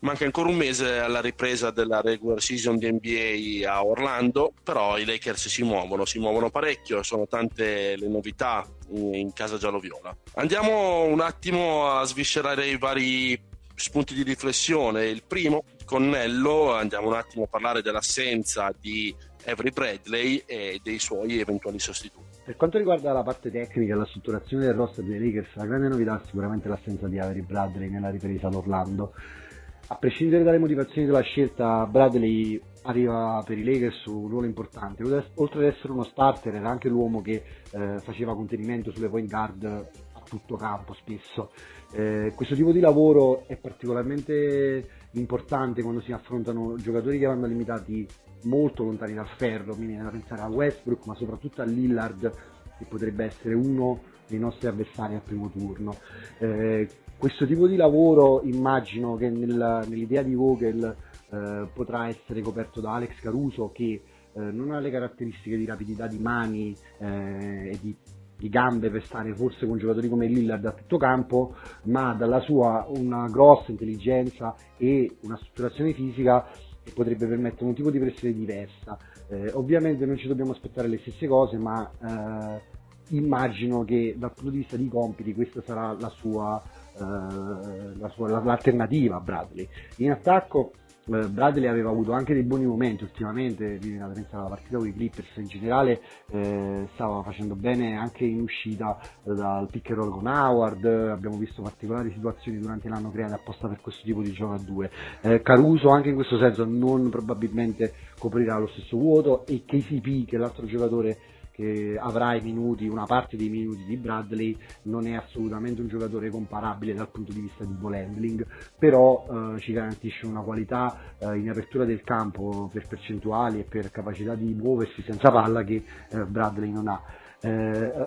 Manca ancora un mese alla ripresa della regular season di NBA a Orlando, però i Lakers si muovono, si muovono parecchio, sono tante le novità in casa giallo-viola. Andiamo un attimo a sviscerare i vari spunti di riflessione. Il primo, con Nello, andiamo un attimo a parlare dell'assenza di Avery Bradley e dei suoi eventuali sostituti. Per quanto riguarda la parte tecnica e la strutturazione del roster dei Lakers, la grande novità è sicuramente l'assenza di Avery Bradley nella ripresa ad Orlando. A prescindere dalle motivazioni della scelta, Bradley arriva per i Lakers su un ruolo importante. Oltre ad essere uno starter, era anche l'uomo che eh, faceva contenimento sulle point guard a tutto campo spesso. Eh, questo tipo di lavoro è particolarmente importante quando si affrontano giocatori che vanno limitati molto lontani dal ferro, mi viene da pensare a Westbrook, ma soprattutto a Lillard, che potrebbe essere uno dei nostri avversari al primo turno. Eh, questo tipo di lavoro immagino che nel, nell'idea di Vogel eh, potrà essere coperto da Alex Caruso che eh, non ha le caratteristiche di rapidità di mani eh, e di, di, gambe per stare forse con giocatori come Lillard a tutto campo, ma dalla sua una grossa intelligenza e una strutturazione fisica che potrebbe permettere un tipo di pressione diversa. Eh, ovviamente non ci dobbiamo aspettare le stesse cose, ma eh, immagino che dal punto di vista di compiti questa sarà la sua la sua, l'alternativa a Bradley. In attacco eh, Bradley aveva avuto anche dei buoni momenti ultimamente, viene da pensare alla partita con i Clippers in generale, eh, stava facendo bene anche in uscita eh, dal pick and roll con Howard, abbiamo visto particolari situazioni durante l'anno create apposta per questo tipo di gioco a due. Eh, Caruso anche in questo senso non probabilmente coprirà lo stesso vuoto e KCP che è l'altro giocatore che avrà i minuti, una parte dei minuti di Bradley, non è assolutamente un giocatore comparabile dal punto di vista di ball handling, però eh, ci garantisce una qualità eh, in apertura del campo per percentuali e per capacità di muoversi senza palla che eh, Bradley non ha. Eh,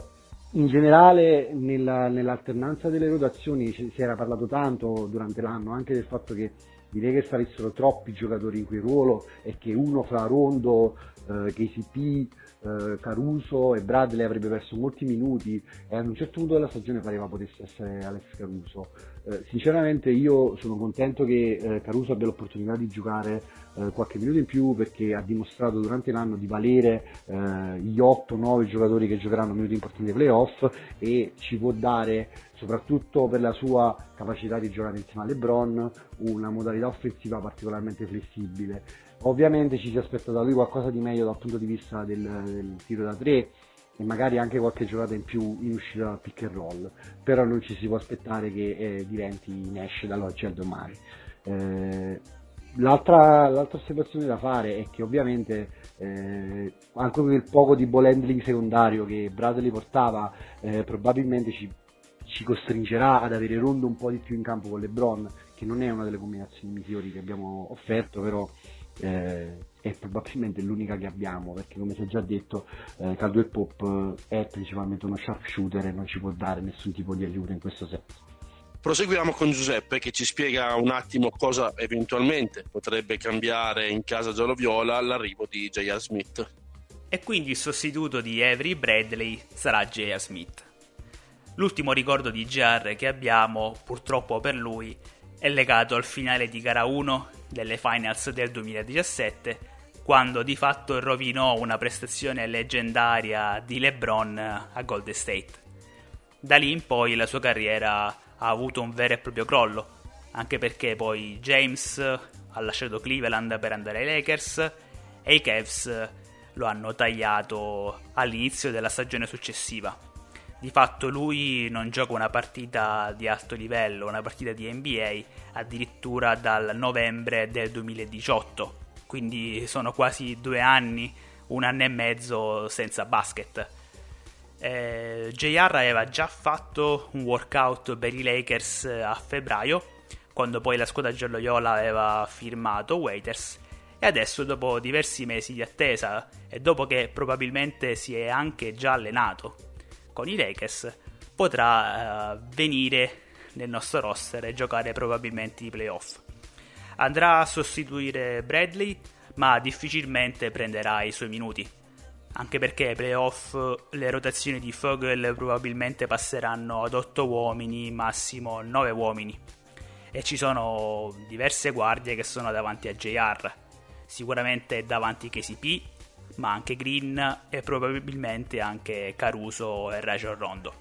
in generale nella, nell'alternanza delle rotazioni si era parlato tanto durante l'anno anche del fatto che i Lakers avessero troppi giocatori in quel ruolo e che uno fra Rondo, eh, KCP, eh, Caruso e Bradley avrebbe perso molti minuti e ad un certo punto della stagione pareva potesse essere Alex Caruso. Eh, sinceramente io sono contento che eh, Caruso abbia l'opportunità di giocare eh, qualche minuto in più perché ha dimostrato durante l'anno di valere eh, gli 8-9 giocatori che giocheranno minuti importanti nei playoff e ci può dare soprattutto per la sua capacità di giocare insieme a LeBron una modalità offensiva particolarmente flessibile Ovviamente ci si aspetta da lui qualcosa di meglio dal punto di vista del, del tiro da tre e magari anche qualche giocata in più in uscita dal pick and roll, però non ci si può aspettare che eh, diventi Nash dall'oggi al domani. Eh, l'altra, l'altra, osservazione da fare è che ovviamente eh, anche quel poco di ball handling secondario che Bradley portava eh, probabilmente ci, ci costringerà ad avere Rondo un po' di più in campo con LeBron, che non è una delle combinazioni migliori che abbiamo offerto, però eh, è probabilmente l'unica che abbiamo perché come si è già detto eh, Caldwell Pop è principalmente uno sharpshooter e non ci può dare nessun tipo di aiuto in questo senso. Proseguiamo con Giuseppe che ci spiega un attimo cosa eventualmente potrebbe cambiare in casa giallo-viola l'arrivo di J.R. Smith. E quindi il sostituto di Avery Bradley sarà J.R. Smith. L'ultimo ricordo di JR che abbiamo, purtroppo per lui, è legato al finale di gara 1 delle finals del 2017, quando di fatto rovinò una prestazione leggendaria di LeBron a Golden State. Da lì in poi la sua carriera ha avuto un vero e proprio crollo, anche perché poi James ha lasciato Cleveland per andare ai Lakers e i Cavs lo hanno tagliato all'inizio della stagione successiva di fatto lui non gioca una partita di alto livello, una partita di NBA addirittura dal novembre del 2018, quindi sono quasi due anni, un anno e mezzo senza basket. Eh, JR aveva già fatto un workout per i Lakers a febbraio, quando poi la squadra giallo-viola aveva firmato Waiters e adesso dopo diversi mesi di attesa e dopo che probabilmente si è anche già allenato con i Lakers potrà uh, venire nel nostro roster e giocare probabilmente i playoff. Andrà a sostituire Bradley, ma difficilmente prenderà i suoi minuti. Anche perché ai playoff le rotazioni di Fogel probabilmente passeranno ad 8 uomini, massimo 9 uomini. e ci sono diverse guardie che sono davanti a JR. Sicuramente davanti KCP, ma anche Green e probabilmente anche Caruso e Rajon Rondo.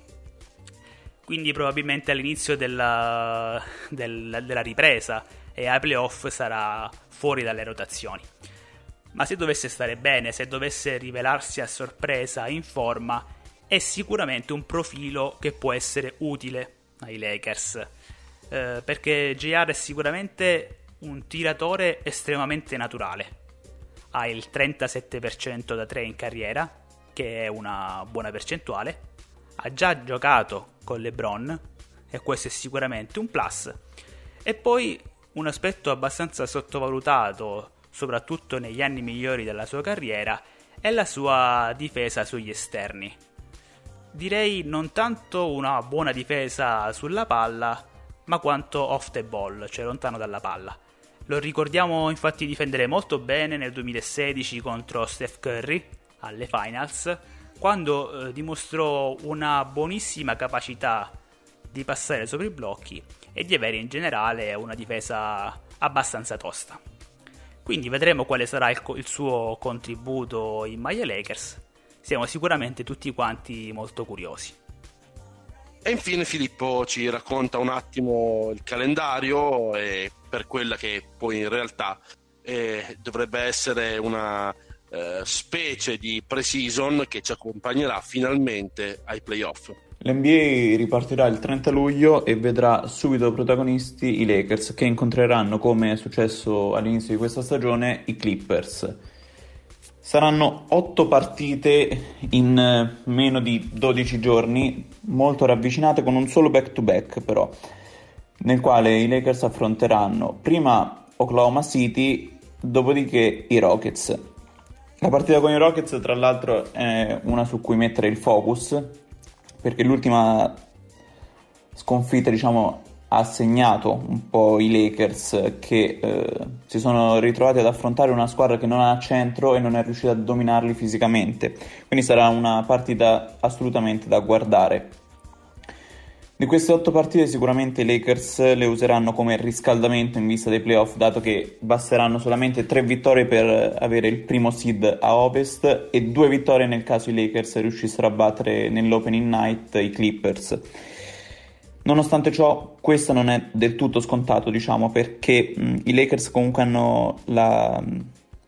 Quindi probabilmente all'inizio della, del, della ripresa e ai playoff sarà fuori dalle rotazioni. Ma se dovesse stare bene, se dovesse rivelarsi a sorpresa in forma, è sicuramente un profilo che può essere utile ai Lakers. Eh, perché JR è sicuramente un tiratore estremamente naturale. Ha il 37% da 3 in carriera, che è una buona percentuale. Ha già giocato con LeBron, e questo è sicuramente un plus. E poi un aspetto abbastanza sottovalutato, soprattutto negli anni migliori della sua carriera, è la sua difesa sugli esterni direi non tanto una buona difesa sulla palla, ma quanto off the ball, cioè lontano dalla palla. Lo ricordiamo infatti difendere molto bene nel 2016 contro Steph Curry alle finals, quando eh, dimostrò una buonissima capacità di passare sopra i blocchi e di avere in generale una difesa abbastanza tosta. Quindi vedremo quale sarà il, il suo contributo in Maya Lakers siamo sicuramente tutti quanti molto curiosi. E infine Filippo ci racconta un attimo il calendario e per quella che poi in realtà eh, dovrebbe essere una eh, specie di pre-season che ci accompagnerà finalmente ai playoff. L'NBA ripartirà il 30 luglio e vedrà subito protagonisti i Lakers che incontreranno, come è successo all'inizio di questa stagione, i Clippers. Saranno otto partite in eh, meno di 12 giorni, molto ravvicinate con un solo back-to-back però, nel quale i Lakers affronteranno prima Oklahoma City, dopodiché i Rockets. La partita con i Rockets tra l'altro è una su cui mettere il focus, perché l'ultima sconfitta diciamo ha segnato un po' i Lakers che eh, si sono ritrovati ad affrontare una squadra che non ha centro e non è riuscita a dominarli fisicamente. Quindi sarà una partita assolutamente da guardare. Di queste otto partite sicuramente i Lakers le useranno come riscaldamento in vista dei playoff, dato che basteranno solamente tre vittorie per avere il primo seed a ovest e due vittorie nel caso i Lakers riuscissero a battere nell'opening night i Clippers. Nonostante ciò, questo non è del tutto scontato, diciamo, perché mh, i Lakers comunque hanno la,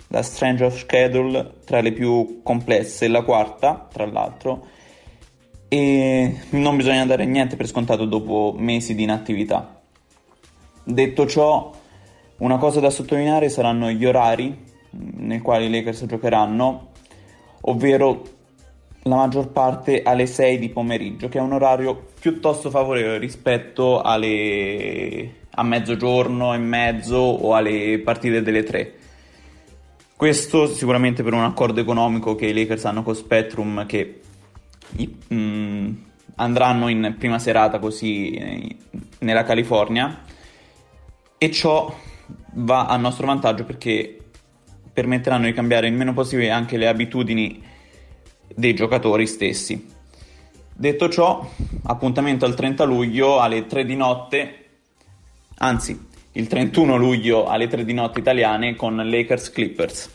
la strange of schedule tra le più complesse, la quarta, tra l'altro, e non bisogna dare niente per scontato dopo mesi di inattività. Detto ciò, una cosa da sottolineare saranno gli orari nei quali i Lakers giocheranno, ovvero la maggior parte alle 6 di pomeriggio, che è un orario piuttosto favorevole rispetto alle... a mezzogiorno e mezzo o alle partite delle 3. Questo sicuramente per un accordo economico che i Lakers hanno con Spectrum che mh, mm, andranno in prima serata così eh, nella California e ciò va a nostro vantaggio perché permetteranno di cambiare il meno possibile anche le abitudini dei giocatori stessi. Detto ciò, appuntamento al 30 luglio alle 3 di notte, anzi il 31 luglio alle 3 di notte italiane con Lakers Clippers.